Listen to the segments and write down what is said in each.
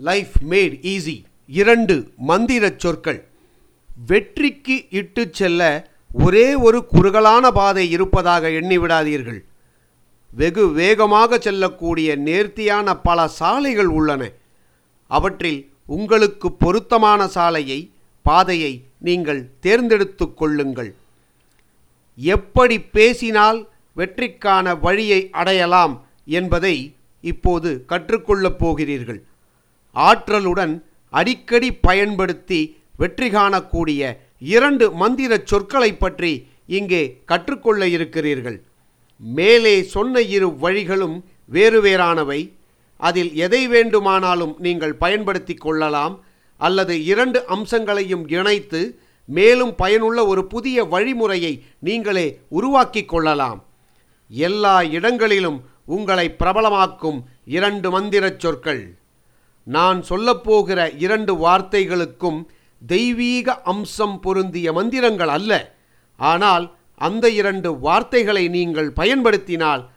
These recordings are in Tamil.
லைஃப் மேட் ஈஸி இரண்டு மந்திரச் சொற்கள். வெற்றிக்கு இட்டுச் செல்ல ஒரே ஒரு குறுகலான பாதை இருப்பதாக எண்ணிவிடாதீர்கள். வெகு வேகமாக செல்லக்கூடிய நேர்த்தியான பல சாலைகள் உள்ளன. அவற்றில் உங்களுக்கு பொருத்தமான சாலையை பாதையை நீங்கள் தேர்ந்தெடுத்து கொள்ளுங்கள். எப்படி பேசினால் வெற்றிக்கான வழியை அடையலாம் என்பதை இப்போது கற்றுக்கொள்ளப் போகிறீர்கள். ஆற்றலுடன் அடிக்கடி பயன்படுத்தி வெற்றி காணக்கூடிய இரண்டு மந்திரச் சொற்களைப் பற்றி இங்கே கற்றுக்கொள்ள இருக்கிறீர்கள். மேலே சொன்ன இரு வழிகளும் வேறு வேறானவை. அதில் எதை வேண்டுமானாலும் நீங்கள் பயன்படுத்தி கொள்ளலாம் அல்லது இரண்டு அம்சங்களையும் இணைத்து மேலும் பயனுள்ள ஒரு புதிய வழிமுறையை நீங்களே உருவாக்கி கொள்ளலாம். எல்லா இடங்களிலும் உங்களை பிரபலமாக்கும் இரண்டு மந்திரச் சொற்கள். நான் சொல்லப்போகிற இரண்டு வார்த்தைகளுக்கும் தெய்வீக அம்சம் பொருந்திய மந்திரங்கள் அல்ல. ஆனால் அந்த இரண்டு வார்த்தைகளை நீங்கள் பயன்படுத்தினால்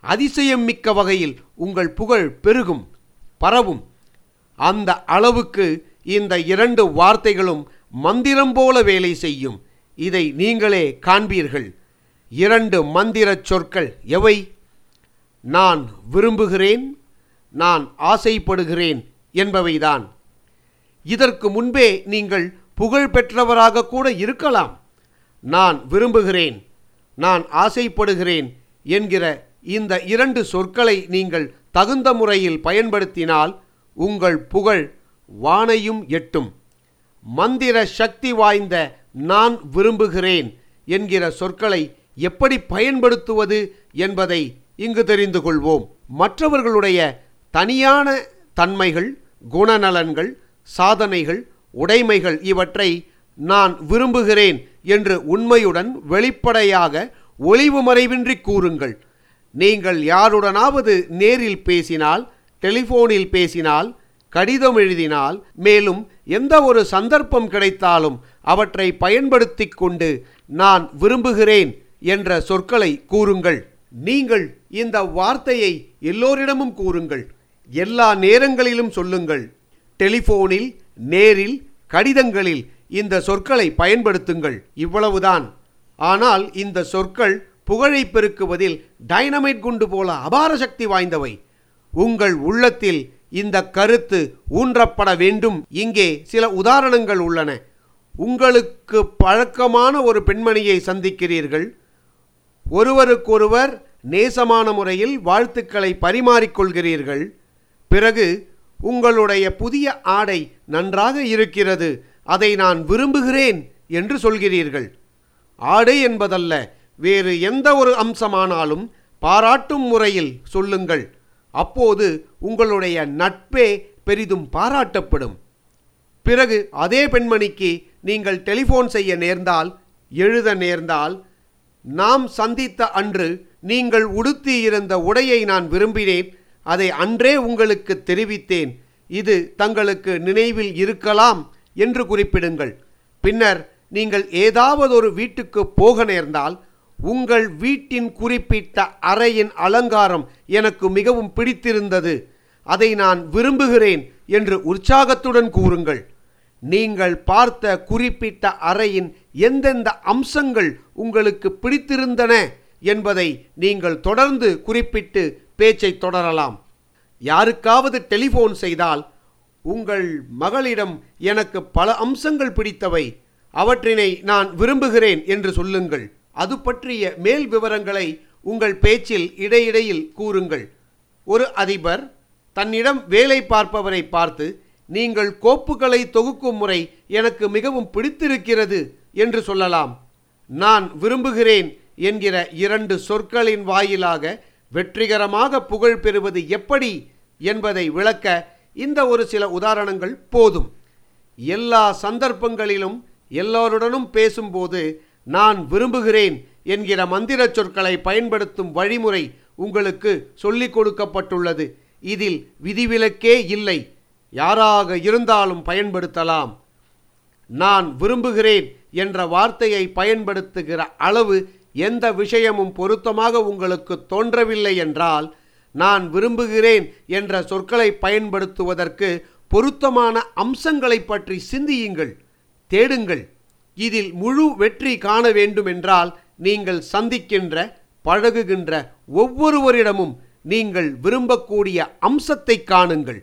அதிசயம் மிக்க வகையில் உங்கள் புகழ் பெருகும் பரவும். அந்த அளவுக்கு இந்த இரண்டு வார்த்தைகளும் மந்திரம் போல வேலை செய்யும். இதை நீங்களே காண்பீர்கள். இரண்டு மந்திரச் சொற்கள் எவை? நான் விரும்புகிறேன் நான் ஆசைப்படுகிறேன் என்பவைதான். இதற்கு முன்பே நீங்கள் புகழ் பெற்றவராக கூட இருக்கலாம். நான் விரும்புகிறேன் நான் ஆசைப்படுகிறேன் என்கிற இந்த இரண்டு சொற்களை நீங்கள் தகுந்த முறையில் பயன்படுத்தினால் உங்கள் புகழ் வானையும் எட்டும். மந்திர சக்தி வாய்ந்த நான் விரும்புகிறேன் என்கிற சொற்களை எப்படி பயன்படுத்துவது என்பதை இங்கு தெரிந்து கொள்வோம். மற்றவர்களுடைய தனியான தன்மைகள் குணநலன்கள் சாதனைகள் உடைமைகள் இவற்றை நான் விரும்புகிறேன் என்று உண்மையுடன் வெளிப்படையாக ஒளிவு மறைவின்றி கூறுங்கள். நீங்கள் யாருடனாவது நேரில் பேசினால் டெலிஃபோனில் பேசினால் கடிதம் எழுதினால் மேலும் எந்த ஒரு சந்தர்ப்பம் கிடைத்தாலும் அவற்றை பயன்படுத்தி கொண்டு நான் விரும்புகிறேன் என்ற சொற்களை கூறுங்கள். நீங்கள் இந்த வார்த்தையை எல்லோரிடமும் கூறுங்கள். எல்லா நேரங்களிலும் சொல்லுங்கள். டெலிஃபோனில் நேரில் கடிதங்களில் இந்த சொற்களை பயன்படுத்துங்கள். இவ்வளவுதான். ஆனால் இந்த சொற்கள் புகழை பெருக்குவதில் டைனமைட் குண்டு போல அபார சக்தி வாய்ந்தவை. உங்கள் உள்ளத்தில் இந்த கருத்து ஊன்றப்பட வேண்டும். இங்கே சில உதாரணங்கள் உள்ளன. உங்களுக்கு பழக்கமான ஒரு பெண்மணியை சந்திக்கிறீர்கள். ஒருவருக்கொருவர் நேசமான முறையில் வாழ்த்துக்களை பரிமாறிக்கொள்கிறீர்கள். பிறகு உங்களுடைய புதிய ஆடை நன்றாக இருக்கிறது. அதை நான் விரும்புகிறேன் என்று சொல்கிறீர்கள். ஆடை என்பதல்ல வேறு எந்த ஒரு அம்சமானாலும் பாராட்டும் முறையில் சொல்லுங்கள். அப்போது உங்களுடைய நட்பே பெரிதும் பாராட்டப்படும். பிறகு அதே பெண்மணிக்கு நீங்கள் டெலிஃபோன் செய்ய நேர்ந்தால் எழுத நேர்ந்தால் நாம் சந்தித்த அன்று நீங்கள் உடுத்தியிருந்த உடையை நான் விரும்பினேன். அதை அன்றே உங்களுக்கு தெரிவித்தேன். இது தங்களுக்கு நினைவில் இருக்கலாம் என்று குறிப்பிடுங்கள். பின்னர் நீங்கள் ஏதாவது ஒரு வீட்டுக்கு போக நேர்ந்தால் உங்கள் வீட்டின் குறிப்பிட்ட அறையின் அலங்காரம் எனக்கு மிகவும் பிடித்திருந்தது. அதை நான் விரும்புகிறேன் என்று உற்சாகத்துடன் கூறுங்கள். நீங்கள் பார்த்த குறிப்பிட்ட அறையின் எந்தெந்த அம்சங்கள் உங்களுக்கு பிடித்திருந்தன? என்பதை நீங்கள் தொடர்ந்து குறிப்பிட்டு பேச்சை தொடரலாம். யாருக்காவது டெலிஃபோன் செய்தால் உங்கள் மகளிடம் எனக்கு பல அம்சங்கள் பிடித்தவை. அவற்றினை நான் விரும்புகிறேன் என்று சொல்லுங்கள். அது பற்றிய மேல் விவரங்களை உங்கள் பேச்சில் இடையிடையில் கூறுங்கள். ஒரு அதிபர் தன்னிடம் வேலை பார்ப்பவரை பார்த்து நீங்கள் கோப்புகளை தொகுக்கும் முறை எனக்கு மிகவும் பிடித்திருக்கிறது என்று சொல்லலாம். நான் விரும்புகிறேன் என்கிற இரண்டு சொற்களின் வாயிலாக வெற்றிகரமாக புகழ் பெறுவது எப்படி என்பதை விளக்க இந்த ஒரு சில உதாரணங்கள் போதும். எல்லா சந்தர்ப்பங்களிலும் எல்லோருடனும் பேசும்போது நான் விரும்புகிறேன் என்கிற மந்திர சொற்களை பயன்படுத்தும் வழிமுறை உங்களுக்கு சொல்லிக் கொடுக்கப்பட்டுள்ளது. இதில் விதிவிலக்கே இல்லை. யாராக இருந்தாலும் பயன்படுத்தலாம். நான் விரும்புகிறேன் என்ற வார்த்தையை பயன்படுத்துகிற அளவு எந்த விஷயமும் பொருத்தமாக உங்களுக்கு தோன்றவில்லை என்றால் நான் விரும்புகிறேன் என்ற சொற்களை பயன்படுத்துவதற்கு பொருத்தமான அம்சங்களை பற்றி சிந்தியுங்கள் தேடுங்கள். இதில் முழு வெற்றி காண வேண்டுமென்றால் நீங்கள் சந்திக்கின்ற பழகுகின்ற ஒவ்வொருவரிடமும் நீங்கள் விரும்பக்கூடிய அம்சத்தை காணுங்கள்.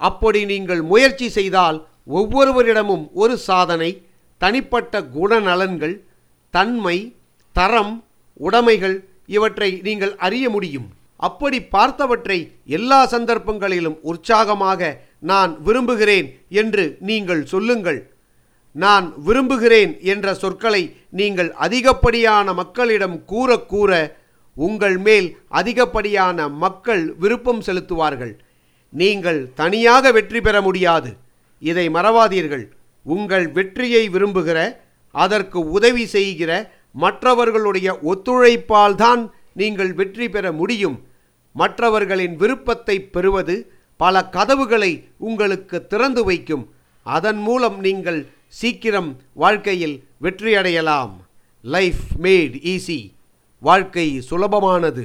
அப்படி நீங்கள் முயற்சி செய்தால் ஒவ்வொருவரிடமும் ஒரு சாதனை தனிப்பட்ட குணநலன்கள் தன்மை தரம் உடைமைகள் இவற்றை நீங்கள் அறிய முடியும். அப்படி பார்த்தவற்றை எல்லா சந்தர்ப்பங்களிலும் உற்சாகமாக நான் விரும்புகிறேன் என்று நீங்கள் சொல்லுங்கள். நான் விரும்புகிறேன் என்ற சொற்களை நீங்கள் அதிகப்படியான மக்களிடம் கூற கூற உங்கள் மேல் அதிகப்படியான மக்கள் விருப்பம் செலுத்துவார்கள். நீங்கள் தனியாக வெற்றி பெற முடியாது. இதை மறவாதீர்கள். உங்கள் வெற்றியை விரும்புகிற அதற்கு உதவி செய்கிற மற்றவர்களுடைய ஒத்துழைப்பால் தான் நீங்கள் வெற்றி பெற முடியும். மற்றவர்களின் விருப்பத்தை பெறுவது பல கதவுகளை உங்களுக்கு திறந்து வைக்கும். அதன் மூலம் நீங்கள் சீக்கிரம் வாழ்க்கையில் வெற்றியடையலாம். லைஃப் மேட் ஈஸி வாழ்க்கை சுலபமானது.